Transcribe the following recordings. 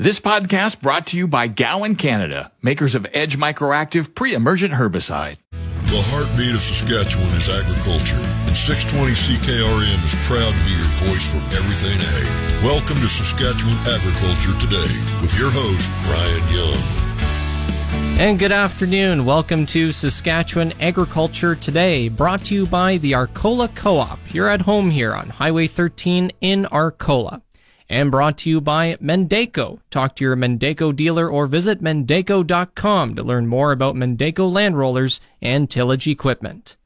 This podcast brought to you by Gowan Canada, makers of Edge Microactive pre-emergent herbicide. The heartbeat of Saskatchewan is agriculture, and 620 CKRM is proud to be your voice for everything ag. Welcome to Saskatchewan Agriculture Today with your host, Ryan Young. And good afternoon. Welcome to Saskatchewan Agriculture Today, brought to you by the Arcola Co-op. You're at home here on Highway 13 in Arcola and brought to you by Mandako. Talk to your Mandako dealer or visit mandako.com to learn more about Mandako land rollers and tillage equipment.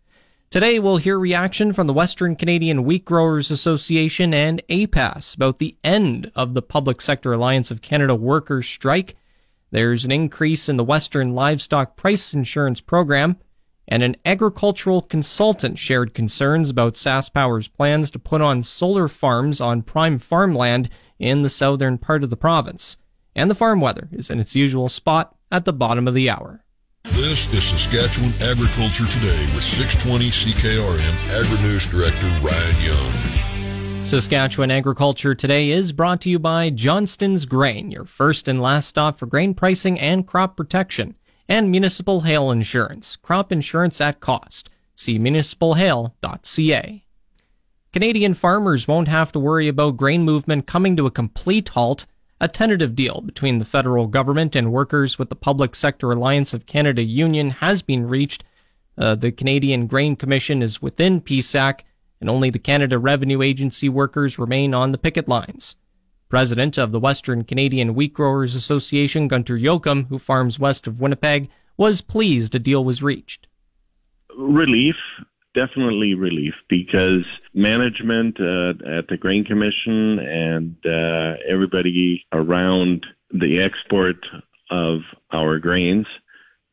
Today we'll hear reaction from the Western Canadian Wheat Growers Association and APAS about the end of the Public Sector Alliance of Canada workers strike. There's an increase in the Western Livestock Price Insurance Program, and an agricultural consultant shared concerns about SaskPower's plans to put on solar farms on prime farmland in the southern part of the province. And the farm weather is in its usual spot at the bottom of the hour. This is Saskatchewan Agriculture Today with 620 CKRM Agri-News Director Ryan Young. Saskatchewan Agriculture Today is brought to you by Johnston's Grain, your first and last stop for grain pricing and crop protection and municipal hail insurance, crop insurance at cost. See municipalhail.ca. Canadian farmers won't have to worry about grain movement coming to a complete halt. A tentative deal between the federal government and workers with the Public Sector Alliance of Canada Union has been reached. Uh, the Canadian Grain Commission is within PSAC, and only the Canada Revenue Agency workers remain on the picket lines. President of the Western Canadian Wheat Growers Association, Gunter Jochum, who farms west of Winnipeg, was pleased a deal was reached. Relief, definitely relief, because management uh, at the Grain Commission and uh, everybody around the export of our grains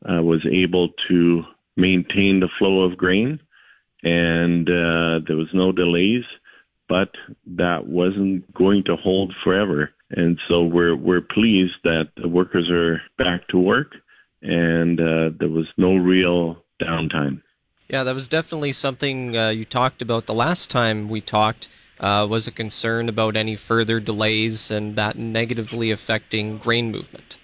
uh, was able to maintain the flow of grain, and uh, there was no delays but that wasn't going to hold forever. And so we're we're pleased that the workers are back to work, and uh, there was no real downtime. Yeah, that was definitely something uh, you talked about the last time we talked. Uh, was a concern about any further delays and that negatively affecting grain movement.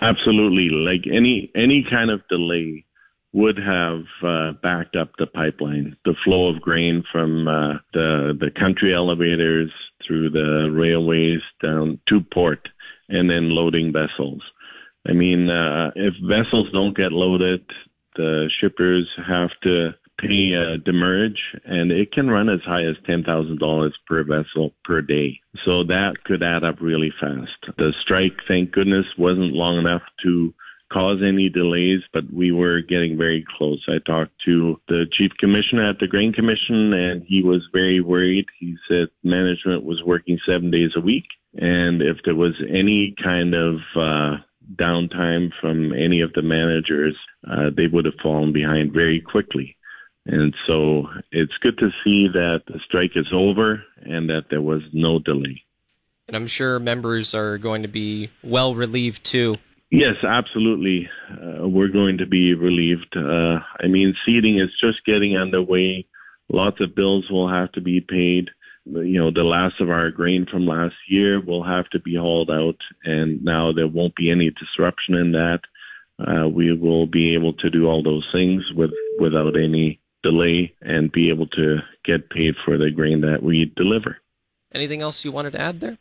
Absolutely, like any any kind of delay would have uh, backed up the pipeline, the flow of grain from uh, the the country elevators through the railways down to port, and then loading vessels. I mean, uh, if vessels don't get loaded, the shippers have to pay a demurrage, and it can run as high as ten thousand dollars per vessel per day. So that could add up really fast. The strike, thank goodness, wasn't long enough to cause any delays, but we were getting very close. I talked to the chief commissioner at the Grain Commission, and he was very worried. He said management was working seven days a week, and if there was any kind of uh, downtime from any of the managers, uh, they would have fallen behind very quickly. And so it's good to see that the strike is over and that there was no delay. And I'm sure members are going to be well relieved too Yes, absolutely. Uh, we're going to be relieved. Uh, I mean, seeding is just getting underway. Lots of bills will have to be paid. You know, the last of our grain from last year will have to be hauled out, and now there won't be any disruption in that. Uh, we will be able to do all those things with without any delay and be able to get paid for the grain that we deliver. Anything else you wanted to add there?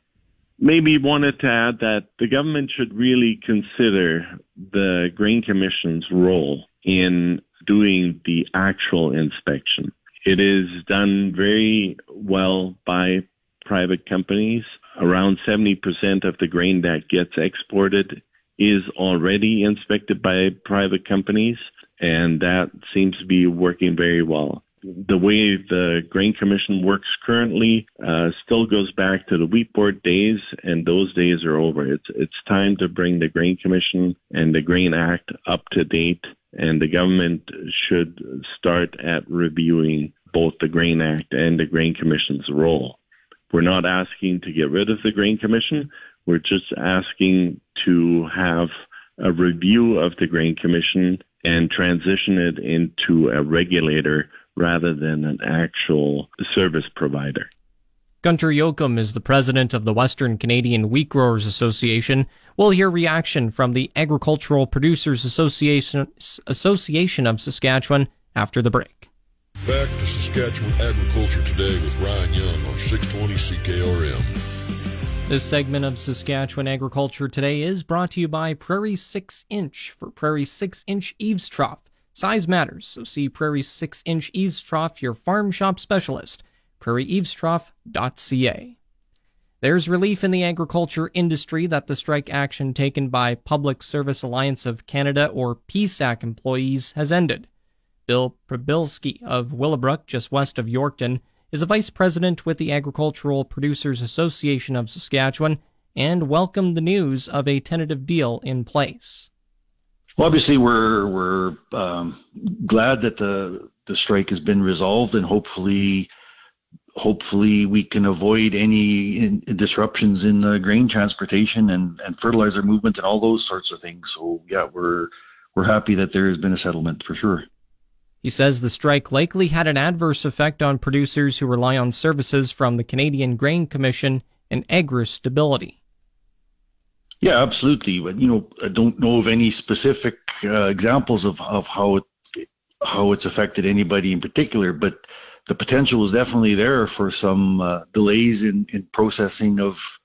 Maybe wanted to add that the government should really consider the Grain Commission's role in doing the actual inspection. It is done very well by private companies. Around 70% of the grain that gets exported is already inspected by private companies, and that seems to be working very well the way the Grain Commission works currently uh, still goes back to the wheat board days, and those days are over. It's it's time to bring the Grain Commission and the Grain Act up to date, and the government should start at reviewing both the Grain Act and the Grain Commission's role. We're not asking to get rid of the Grain Commission. We're just asking to have a review of the Grain Commission and transition it into a regulator rather than an actual service provider. Gunter Jochum is the president of the Western Canadian Wheat Growers Association. We'll hear reaction from the Agricultural Producers Association, Association of Saskatchewan after the break. Back to Saskatchewan Agriculture Today with Ryan Young on 620 CKRM. This segment of Saskatchewan Agriculture Today is brought to you by Prairie 6 Inch for Prairie 6 Inch Eaves Trough. Size matters, so see Prairie 6 Inch Eaves Trough, your farm shop specialist prairieeavestrough.ca. There's relief in the agriculture industry that the strike action taken by Public Service Alliance of Canada or PSAC employees has ended. Bill Prybylski of Willowbrook, just west of Yorkton, is a vice president with the Agricultural Producers Association of Saskatchewan and welcomed the news of a tentative deal in place. Well, obviously, we're we're um, glad that the the strike has been resolved, and hopefully, hopefully we can avoid any in, disruptions in the grain transportation and, and fertilizer movement and all those sorts of things. So yeah, we're we're happy that there has been a settlement for sure. He says the strike likely had an adverse effect on producers who rely on services from the Canadian Grain Commission and agri stability. Yeah, absolutely. But you know, I don't know of any specific uh, examples of, of how it how it's affected anybody in particular, but the potential is definitely there for some uh, delays in, in processing of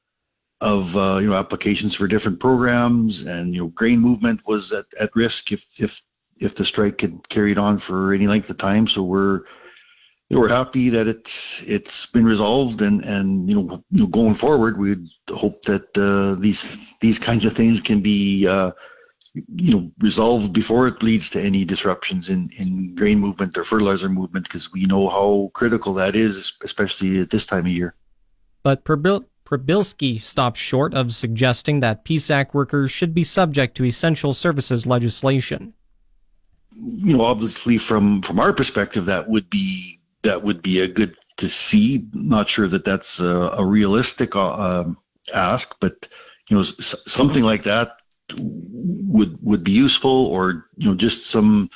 of uh, you know applications for different programs, and you know grain movement was at, at risk if if if the strike had carried on for any length of time. So we're we're happy that it's it's been resolved, and and you know, you know going forward, we'd hope that uh, these these kinds of things can be uh, you know resolved before it leads to any disruptions in in grain movement or fertilizer movement because we know how critical that is especially at this time of year. But Prabil- Prybylski stopped short of suggesting that PSAC workers should be subject to essential services legislation. You know obviously from from our perspective that would be that would be a good to see not sure that that's a, a realistic uh, um, ask but you know s- something like that would would be useful, or you know, just some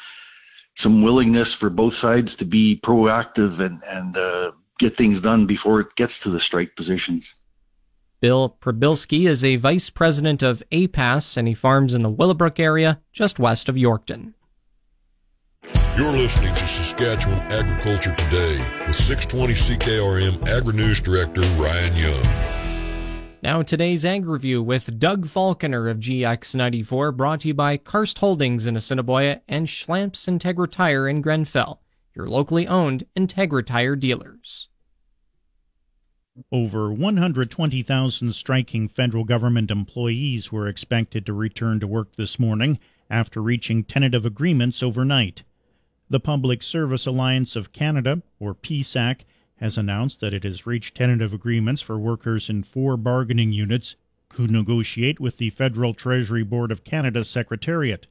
some willingness for both sides to be proactive and and uh, get things done before it gets to the strike positions. Bill Prybylski is a vice president of APAS and he farms in the Willowbrook area just west of Yorkton. You're listening to Saskatchewan Agriculture Today with 620 CKRM Agri News Director Ryan Young. Now, today's Ag Review with Doug Falconer of GX94, brought to you by Karst Holdings in Assiniboia and Schlamps Integra Tire in Grenfell, your locally owned Integra Tire dealers. Over 120,000 striking federal government employees were expected to return to work this morning after reaching tentative agreements overnight. The Public Service Alliance of Canada, or PSAC, has announced that it has reached tentative agreements for workers in four bargaining units who negotiate with the Federal Treasury Board of Canada's Secretariat.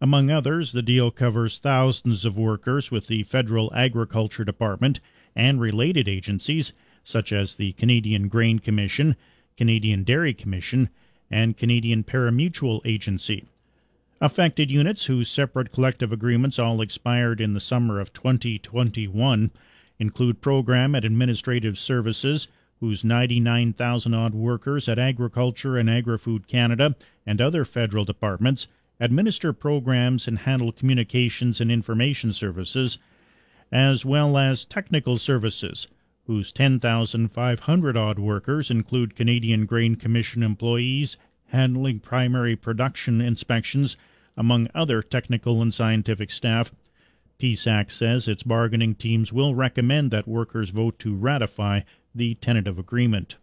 Among others, the deal covers thousands of workers with the Federal Agriculture Department and related agencies such as the Canadian Grain Commission, Canadian Dairy Commission, and Canadian Pari-Mutuel Agency. Affected units whose separate collective agreements all expired in the summer of 2021 include program and administrative services, whose 99,000 odd workers at Agriculture and Agri-Food Canada and other federal departments administer programs and handle communications and information services, as well as technical services, whose 10,500 odd workers include Canadian Grain Commission employees handling primary production inspections, among other technical and scientific staff PSAC says its bargaining teams will recommend that workers vote to ratify the tentative agreement.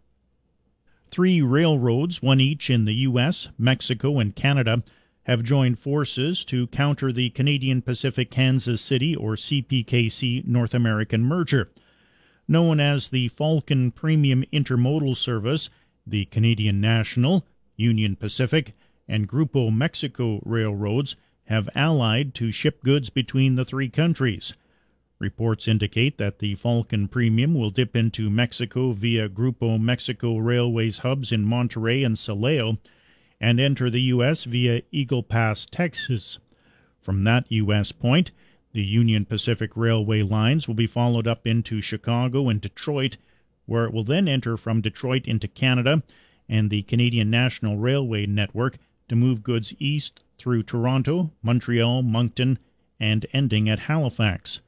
Three railroads, one each in the U.S., Mexico, and Canada, have joined forces to counter the Canadian Pacific Kansas City or CPKC North American merger. Known as the Falcon Premium Intermodal Service, the Canadian National, Union Pacific, and Grupo Mexico railroads have allied to ship goods between the three countries. Reports indicate that the Falcon Premium will dip into Mexico via Grupo Mexico Railways hubs in Monterrey and Silao and enter the U.S. via Eagle Pass, Texas. From that U.S. point, the Union Pacific Railway lines will be followed up into Chicago and Detroit, where it will then enter from Detroit into Canada and the Canadian National Railway network to move goods east through Toronto, Montreal, Moncton, and ending at Halifax.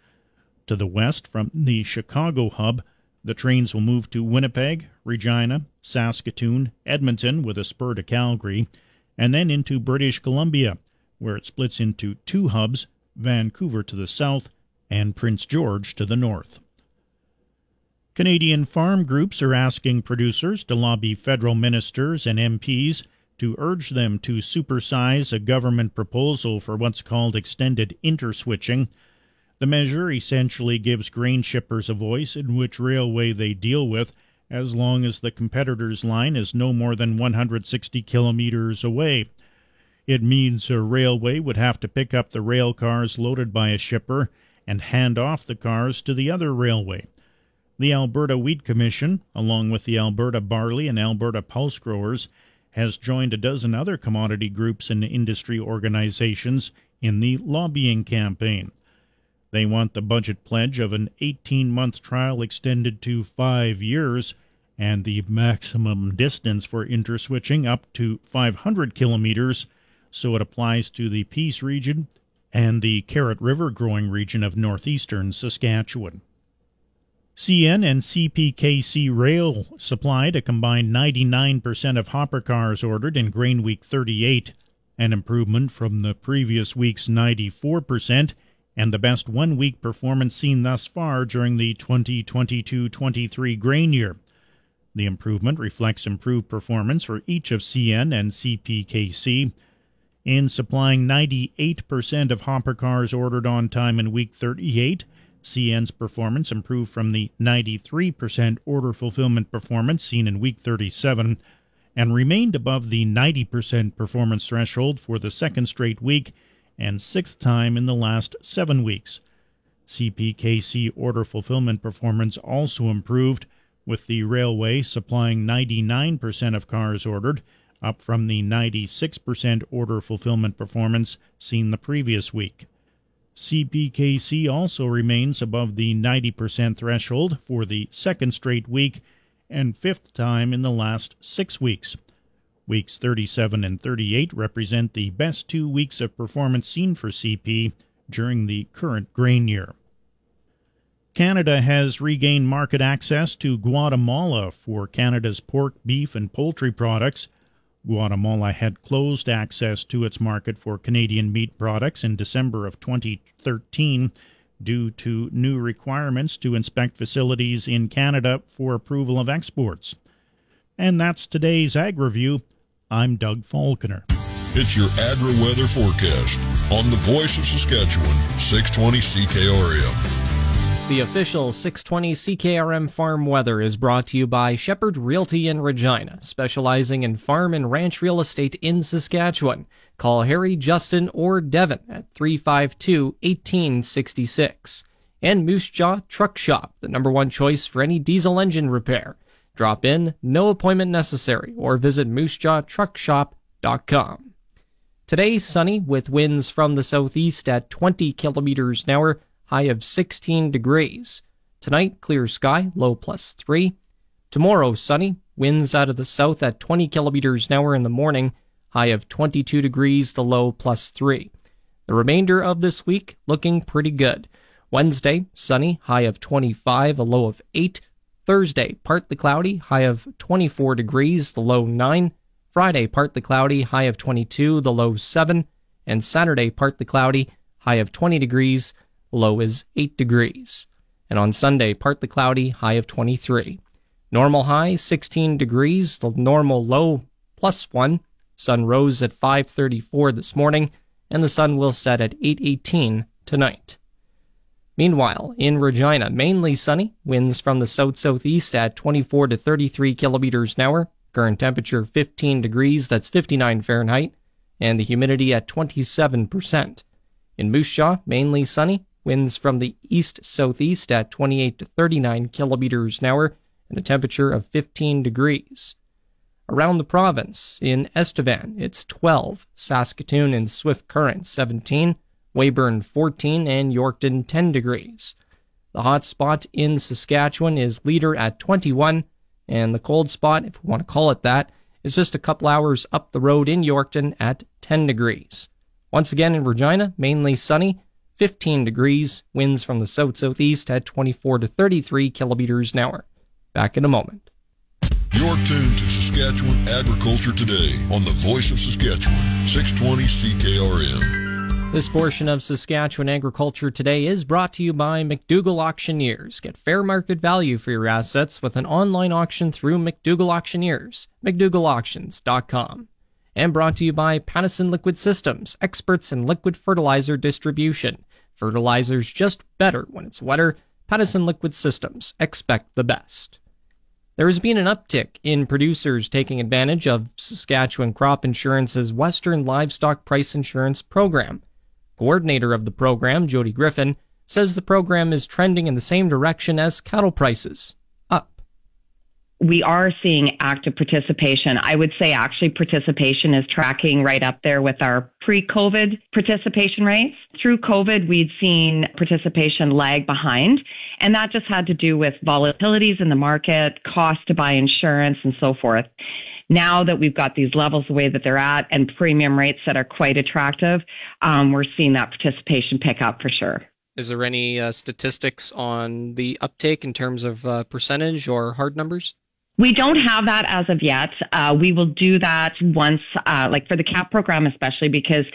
To the west from the Chicago hub, the trains will move to Winnipeg, Regina, Saskatoon, Edmonton with a spur to Calgary, and then into British Columbia, where it splits into two hubs Vancouver to the south and Prince George to the north. Canadian farm groups are asking producers to lobby federal ministers and MPs to urge them to supersize a government proposal for what's called extended interswitching. The measure essentially gives grain shippers a voice in which railway they deal with, as long as the competitor's line is no more than 160 kilometers away. It means a railway would have to pick up the rail cars loaded by a shipper and hand off the cars to the other railway. The Alberta Wheat Commission, along with the Alberta Barley and Alberta Pulse Growers, has joined a dozen other commodity groups and industry organizations in the lobbying campaign. They want the budget pledge of an 18 month trial extended to five years and the maximum distance for interswitching up to 500 kilometers, so it applies to the Peace region and the Carrot River growing region of northeastern Saskatchewan. CN and CPKC Rail supplied a combined 99% of hopper cars ordered in Grain Week 38, an improvement from the previous week's 94% and the best one week performance seen thus far during the 2022 23 grain year. The improvement reflects improved performance for each of CN and CPKC. In supplying 98% of hopper cars ordered on time in week 38, CN's performance improved from the 93% order fulfillment performance seen in week 37 and remained above the 90% performance threshold for the second straight week and sixth time in the last seven weeks. CPKC order fulfillment performance also improved, with the railway supplying 99% of cars ordered, up from the 96% order fulfillment performance seen the previous week. CPKC also remains above the 90% threshold for the second straight week and fifth time in the last six weeks. Weeks 37 and 38 represent the best two weeks of performance seen for CP during the current grain year. Canada has regained market access to Guatemala for Canada's pork, beef, and poultry products Guatemala had closed access to its market for Canadian meat products in December of 2013 due to new requirements to inspect facilities in Canada for approval of exports. And that's today's Ag Review. I'm Doug Falconer. It's your agri weather forecast on the voice of Saskatchewan, 620 CKRM. The official 620 CKRM farm weather is brought to you by Shepherd Realty in Regina, specializing in farm and ranch real estate in Saskatchewan. Call Harry, Justin, or Devin at 352 1866. And Moose Jaw Truck Shop, the number one choice for any diesel engine repair. Drop in, no appointment necessary, or visit moosejawtruckshop.com. Today, sunny with winds from the southeast at 20 kilometers an hour high of 16 degrees. Tonight, clear sky, low plus 3. Tomorrow, sunny, winds out of the south at 20 kilometers an hour in the morning, high of 22 degrees, the low plus 3. The remainder of this week looking pretty good. Wednesday, sunny, high of 25, a low of 8. Thursday, partly cloudy, high of 24 degrees, the low 9. Friday, partly cloudy, high of 22, the low 7. And Saturday, partly cloudy, high of 20 degrees, low is 8 degrees. And on Sunday, partly cloudy, high of 23. Normal high 16 degrees, the normal low plus 1. Sun rose at 5:34 this morning and the sun will set at 8:18 tonight. Meanwhile, in Regina, mainly sunny, winds from the south southeast at 24 to 33 kilometers an hour, current temperature 15 degrees, that's 59 Fahrenheit, and the humidity at 27%. In Moose Jaw, mainly sunny, Winds from the east southeast at 28 to 39 kilometers an hour and a temperature of 15 degrees. Around the province, in Estevan, it's 12, Saskatoon and Swift Current 17, Weyburn 14, and Yorkton 10 degrees. The hot spot in Saskatchewan is Leader at 21, and the cold spot, if we want to call it that, is just a couple hours up the road in Yorkton at 10 degrees. Once again in Regina, mainly sunny, 15 degrees, winds from the south southeast at 24 to 33 kilometers an hour. Back in a moment. You're tuned to Saskatchewan Agriculture Today on the Voice of Saskatchewan, 620 CKRM. This portion of Saskatchewan Agriculture Today is brought to you by McDougall Auctioneers. Get fair market value for your assets with an online auction through McDougall Auctioneers, McDougallAuctions.com. And brought to you by Pattison Liquid Systems, experts in liquid fertilizer distribution. Fertilizer's just better when it's wetter. Pattison Liquid Systems, expect the best. There has been an uptick in producers taking advantage of Saskatchewan Crop Insurance's Western Livestock Price Insurance Program. Coordinator of the program, Jody Griffin, says the program is trending in the same direction as cattle prices we are seeing active participation. I would say actually participation is tracking right up there with our pre-COVID participation rates. Through COVID, we'd seen participation lag behind, and that just had to do with volatilities in the market, cost to buy insurance, and so forth. Now that we've got these levels the way that they're at and premium rates that are quite attractive, um, we're seeing that participation pick up for sure. Is there any uh, statistics on the uptake in terms of uh, percentage or hard numbers? We don't have that as of yet. Uh, we will do that once, uh, like for the CAP program, especially because,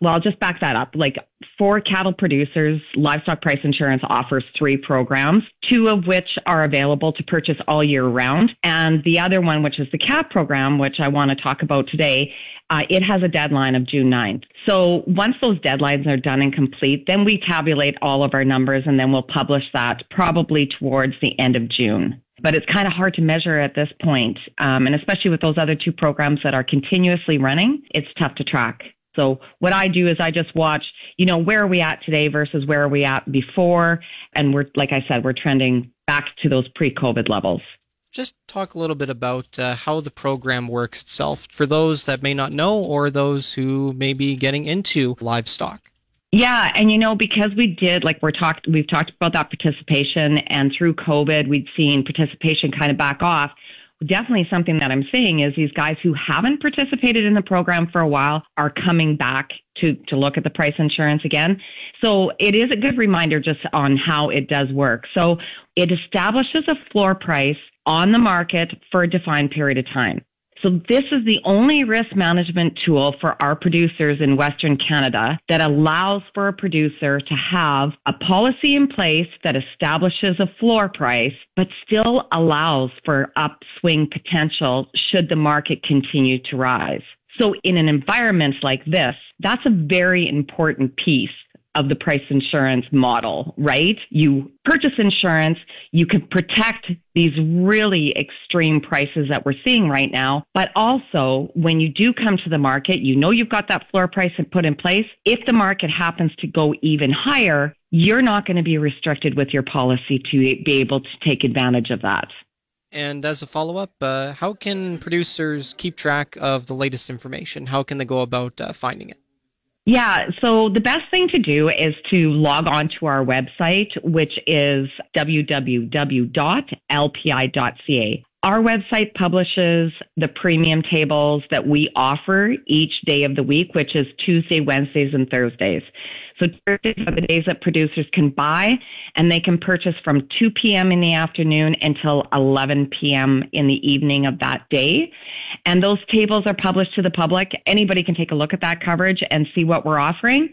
well, I'll just back that up. Like for cattle producers, livestock price insurance offers three programs, two of which are available to purchase all year round. And the other one, which is the CAP program, which I want to talk about today, uh, it has a deadline of June 9th. So once those deadlines are done and complete, then we tabulate all of our numbers and then we'll publish that probably towards the end of June but it's kind of hard to measure at this point. Um, and especially with those other two programs that are continuously running, it's tough to track. So what I do is I just watch, you know, where are we at today versus where are we at before? And we're, like I said, we're trending back to those pre-COVID levels. Just talk a little bit about uh, how the program works itself for those that may not know or those who may be getting into livestock. Yeah, and you know, because we did like we're talked we've talked about that participation and through COVID we'd seen participation kind of back off. Definitely something that I'm seeing is these guys who haven't participated in the program for a while are coming back to to look at the price insurance again. So it is a good reminder just on how it does work. So it establishes a floor price on the market for a defined period of time. So this is the only risk management tool for our producers in Western Canada that allows for a producer to have a policy in place that establishes a floor price, but still allows for upswing potential should the market continue to rise. So in an environment like this, that's a very important piece of the price insurance model, right? You purchase insurance, you can protect these really extreme prices that we're seeing right now. But also, when you do come to the market, you know you've got that floor price put in place. If the market happens to go even higher, you're not going to be restricted with your policy to be able to take advantage of that. And as a follow up, uh, how can producers keep track of the latest information? How can they go about uh, finding it? Yeah, so the best thing to do is to log on to our website, which is www.lpi.ca. Our website publishes the premium tables that we offer each day of the week, which is Tuesday, Wednesdays, and Thursdays. So Thursdays are the days that producers can buy and they can purchase from 2 p.m. in the afternoon until 11 p.m. in the evening of that day. And those tables are published to the public. Anybody can take a look at that coverage and see what we're offering.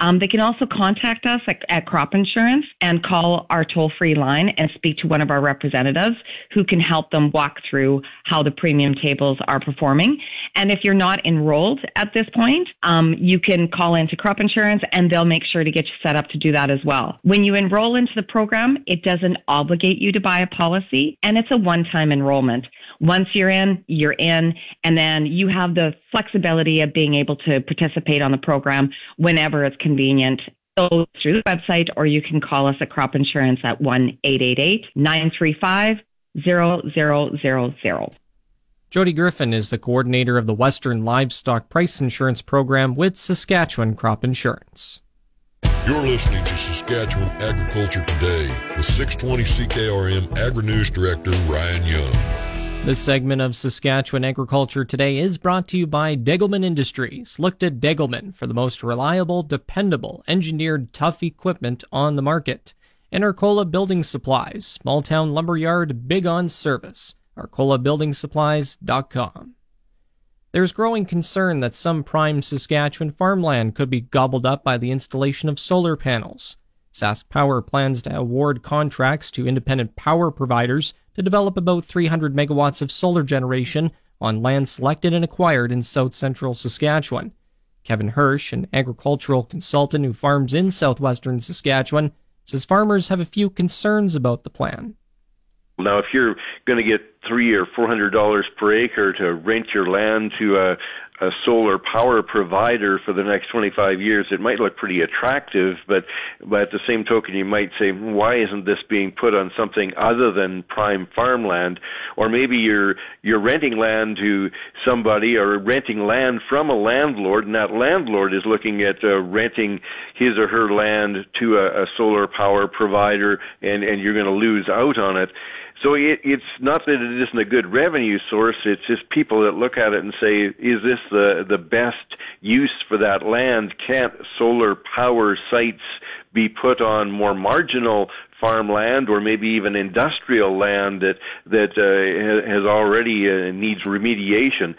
Um, they can also contact us at, at, Crop Insurance and call our toll free line and speak to one of our representatives who can help them walk through how the premium tables are performing. And if you're not enrolled at this point, um, you can call into Crop Insurance and they'll make sure to get you set up to do that as well. When you enroll into the program, it doesn't obligate you to buy a policy and it's a one time enrollment. Once you're in, you're in, and then you have the flexibility of being able to participate on the program whenever it's convenient So through the website or you can call us at crop insurance at 1-888-935-0000. Jody Griffin is the coordinator of the Western Livestock Price Insurance Program with Saskatchewan Crop Insurance. You're listening to Saskatchewan Agriculture Today with 620 CKRM Agri News Director Ryan Young. This segment of Saskatchewan Agriculture Today is brought to you by Degelman Industries. Look to Degelman for the most reliable, dependable, engineered, tough equipment on the market. And Arcola Building Supplies, small town lumberyard, big on service. ArcolaBuildingSupplies.com. There's growing concern that some prime Saskatchewan farmland could be gobbled up by the installation of solar panels. Sask Power plans to award contracts to independent power providers to develop about 300 megawatts of solar generation on land selected and acquired in south central Saskatchewan. Kevin Hirsch, an agricultural consultant who farms in southwestern Saskatchewan, says farmers have a few concerns about the plan. Now, if you're going to get three or four hundred dollars per acre to rent your land to a, a solar power provider for the next 25 years, it might look pretty attractive, but but at the same token, you might say, why isn't this being put on something other than prime farmland? Or maybe you're you're renting land to somebody or renting land from a landlord, and that landlord is looking at uh, renting his or her land to a, a solar power provider, and and you're going to lose out on it. So it, it's not that it isn't a good revenue source. It's just people that look at it and say, is this the, the best use for that land? Can't solar power sites be put on more marginal farmland or maybe even industrial land that that uh, has already uh, needs remediation.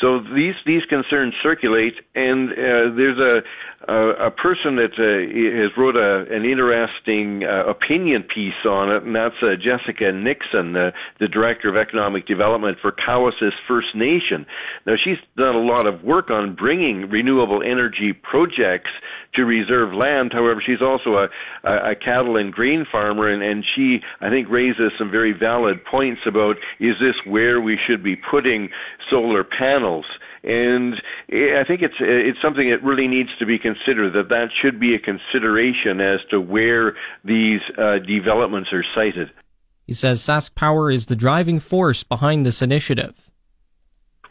So these these concerns circulate, and uh, there's a a, a person that uh, has wrote a, an interesting uh, opinion piece on it, and that's uh, Jessica Nixon, the, the director of economic development for Cowessess First Nation. Now she's done a lot of work on bringing renewable energy projects to reserve land. However, she's also a, a, a cattle and grain farmer, and, and she, I think, raises some very valid points about is this where we should be putting solar panels? and I think it's it's something that really needs to be considered. That that should be a consideration as to where these uh, developments are sited. He says Sask Power is the driving force behind this initiative.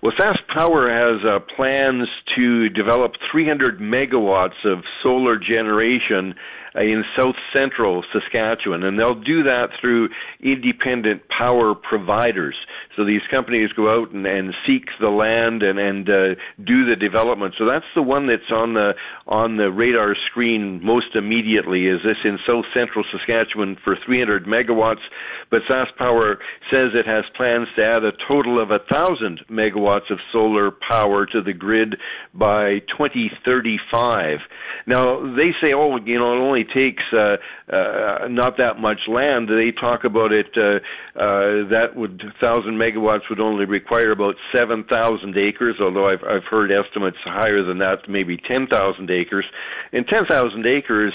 Well, Sask Power has uh, plans to develop 300 megawatts of solar generation in south central Saskatchewan, and they'll do that through independent power providers. So these companies go out and, and seek the land and and uh, do the development. So that's the one that's on the on the radar screen most immediately. Is this in south central Saskatchewan for 300 megawatts? But Sask Power says it has plans to add a total of a thousand megawatts of solar power to the grid by 2035. Now they say, oh, you know, it takes uh, uh, not that much land. They talk about it uh, uh, that would thousand megawatts would only require about seven thousand acres. Although I've I've heard estimates higher than that, maybe ten thousand acres. And ten thousand acres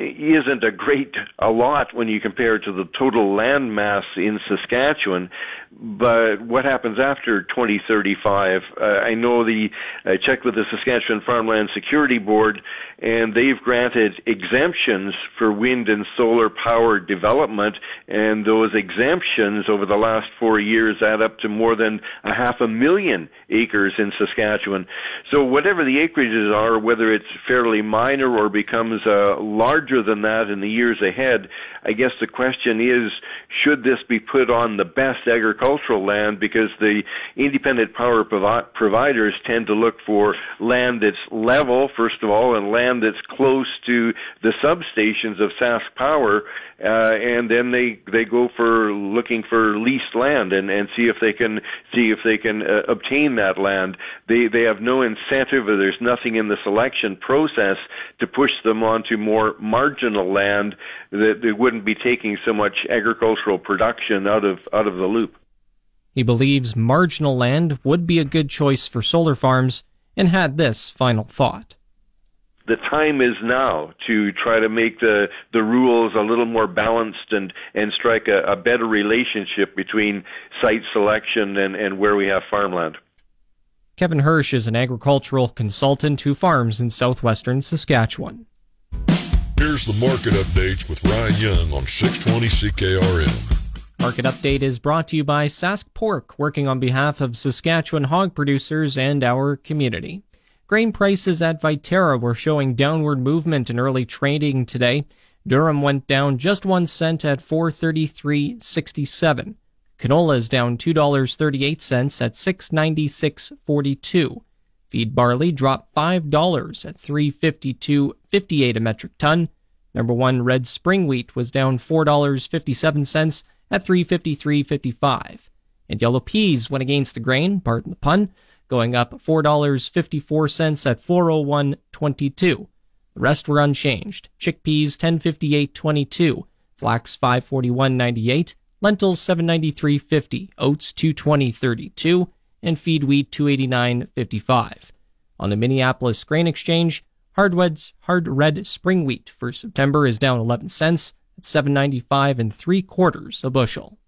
isn't a great a lot when you compare it to the total land mass in Saskatchewan. But what happens after 2035? Uh, I know the I checked with the Saskatchewan Farmland Security Board, and they've granted exemptions for wind and solar power development, and those exemptions over the last four years add up to more than a half a million acres in Saskatchewan. So whatever the acreages are, whether it's fairly minor or becomes uh, larger than that in the years ahead, I guess the question is, should this be put on the best agricultural land? Because the independent power provi- providers tend to look for land that's level, first of all, and land that's close to the substations of Sask Power, uh, and then they they go for looking for leased land and and see if they can see if they can uh, obtain that land. They they have no incentive, or there's nothing in the selection process to push them onto more marginal land that they wouldn't be taking so much agricultural production out of out of the loop. He believes marginal land would be a good choice for solar farms and had this final thought the time is now to try to make the the rules a little more balanced and and strike a, a better relationship between site selection and and where we have farmland. Kevin Hirsch is an agricultural consultant who farms in southwestern Saskatchewan. Here's the market updates with Ryan Young on 620 CKRM. Market Update is brought to you by Sask Pork, working on behalf of Saskatchewan hog producers and our community. Grain prices at Viterra were showing downward movement in early trading today. Durum went down just one cent at 433.67. Canola is down $2.38 at 696.42. Feed barley dropped $5 at 352.58 a metric ton. Number 1 red spring wheat was down $4.57 at 353.55. And yellow peas went against the grain, pardon the pun, going up $4.54 at 401.22. The rest were unchanged. Chickpeas 1058.22, flax 541.98, lentils 793.50, oats 220.32, and feed wheat 289.55. On the Minneapolis Grain Exchange, hardwoods hard red spring wheat for September is down 11 cents at 7.95 and 3 quarters a bushel.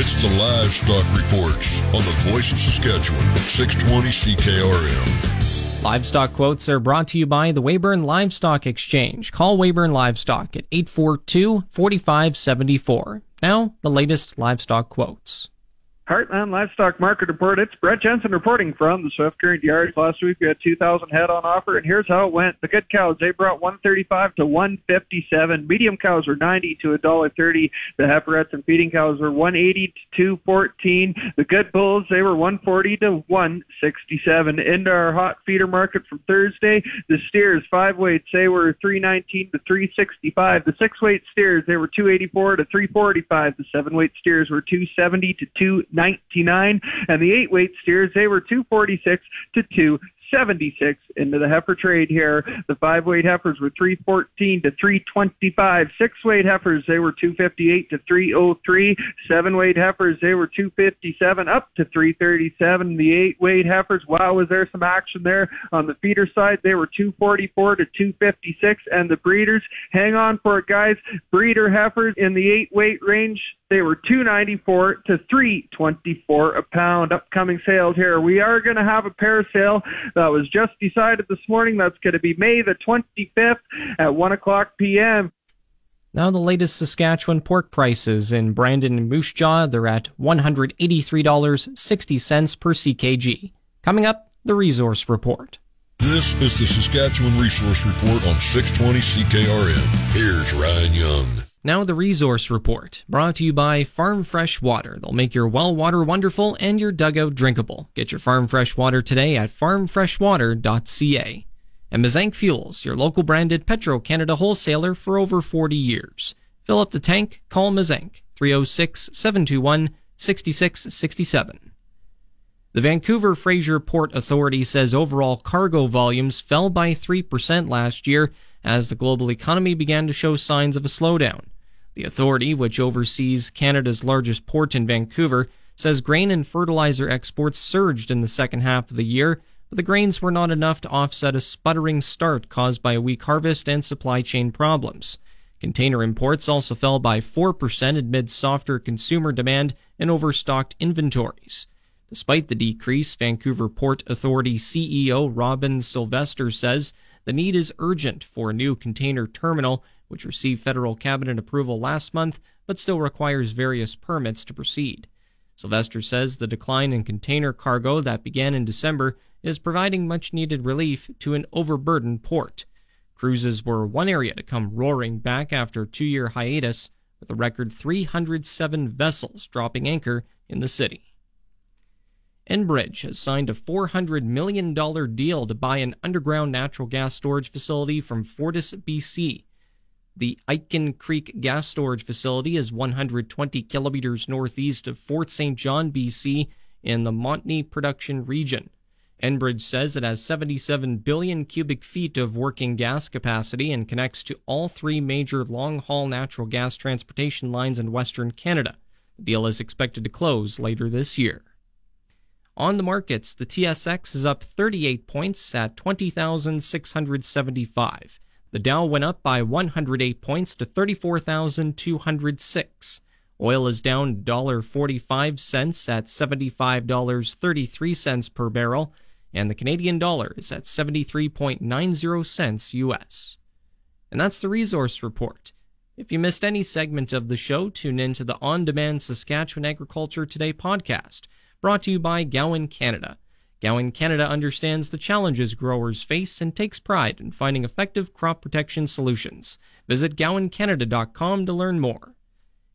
It's the Livestock Reports on the Voice of Saskatchewan, 620 CKRM. Livestock quotes are brought to you by the Weyburn Livestock Exchange. Call Weyburn Livestock at 842 4574. Now, the latest livestock quotes. Heartland Livestock Market Report. It's Brett Jensen reporting from the Swift Current Yards. Last week we had 2,000 head on offer, and here's how it went. The good cows they brought 135 to 157. Medium cows were 90 to $1.30. The heiferettes and feeding cows were 180 to 214. The good bulls they were 140 to 167. Into our hot feeder market from Thursday, the steers five weights they were 319 to 365. The six weight steers they were 284 to 345. The seven weight steers were 270 to 2. 99 and the eight weight steers they were 246 to 2 76 into the heifer trade here. The five weight heifers were 314 to 325. Six weight heifers, they were 258 to 303. Seven weight heifers, they were 257 up to 337. The eight weight heifers, wow, was there some action there on the feeder side? They were 244 to 256. And the breeders, hang on for it, guys. Breeder heifers in the eight weight range, they were 294 to 324 a pound. Upcoming sales here. We are going to have a pair sale that was just decided this morning. That's going to be May the 25th at 1 o'clock p.m. Now the latest Saskatchewan pork prices in Brandon and Moose Jaw, they're at $183.60 per CKG. Coming up, the resource report. This is the Saskatchewan Resource Report on 620 CKRM. Here's Ryan Young. Now the resource report, brought to you by Farm Fresh Water. They'll make your well water wonderful and your dugout drinkable. Get your Farm Fresh Water today at farmfreshwater.ca. And Mazank Fuels, your local branded Petro Canada wholesaler for over 40 years. Fill up the tank, call Mazank 306 721 6667. The Vancouver Fraser Port Authority says overall cargo volumes fell by 3% last year as the global economy began to show signs of a slowdown. The authority, which oversees Canada's largest port in Vancouver, says grain and fertilizer exports surged in the second half of the year, but the grains were not enough to offset a sputtering start caused by a weak harvest and supply chain problems. Container imports also fell by 4% amid softer consumer demand and overstocked inventories. Despite the decrease, Vancouver Port Authority CEO Robin Silvester says the need is urgent for a new container terminal, which received federal cabinet approval last month but still requires various permits to proceed. Silvester says the decline in container cargo that began in December is providing much needed relief to an overburdened port. Cruises were one area to come roaring back after a two year hiatus, with a record 307 vessels dropping anchor in the city. Enbridge has signed a $400 million deal to buy an underground natural gas storage facility from Fortis BC. The Aitken Creek gas storage facility is 120 kilometers northeast of Fort St. John, BC, in the Montney production region. Enbridge says it has 77 billion cubic feet of working gas capacity and connects to all three major long haul natural gas transportation lines in Western Canada. The deal is expected to close later this year. On the markets, the TSX is up 38 points at 20,675. The Dow went up by 108 points to 34,206. Oil is down $1.45 at $75.33 per barrel, and the Canadian dollar is at 73.90 cents US. And that's the resource report. If you missed any segment of the show, tune in to the on demand Saskatchewan Agriculture Today podcast brought to you by Gowan Canada. Gowan Canada understands the challenges growers face and takes pride in finding effective crop protection solutions. Visit gowancanada.com to learn more.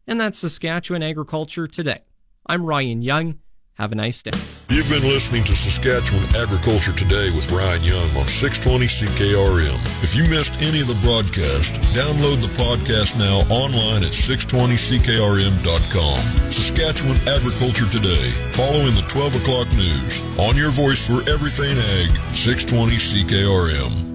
And that's Saskatchewan Agriculture Today. I'm Ryan Young. Have a nice day. You've been listening to Saskatchewan Agriculture Today with Ryan Young on 620 CKRM. If you missed any of the broadcast, download the podcast now online at 620ckrm.com. Saskatchewan Agriculture Today, following the 12 o'clock news. On your voice for everything ag, 620 CKRM.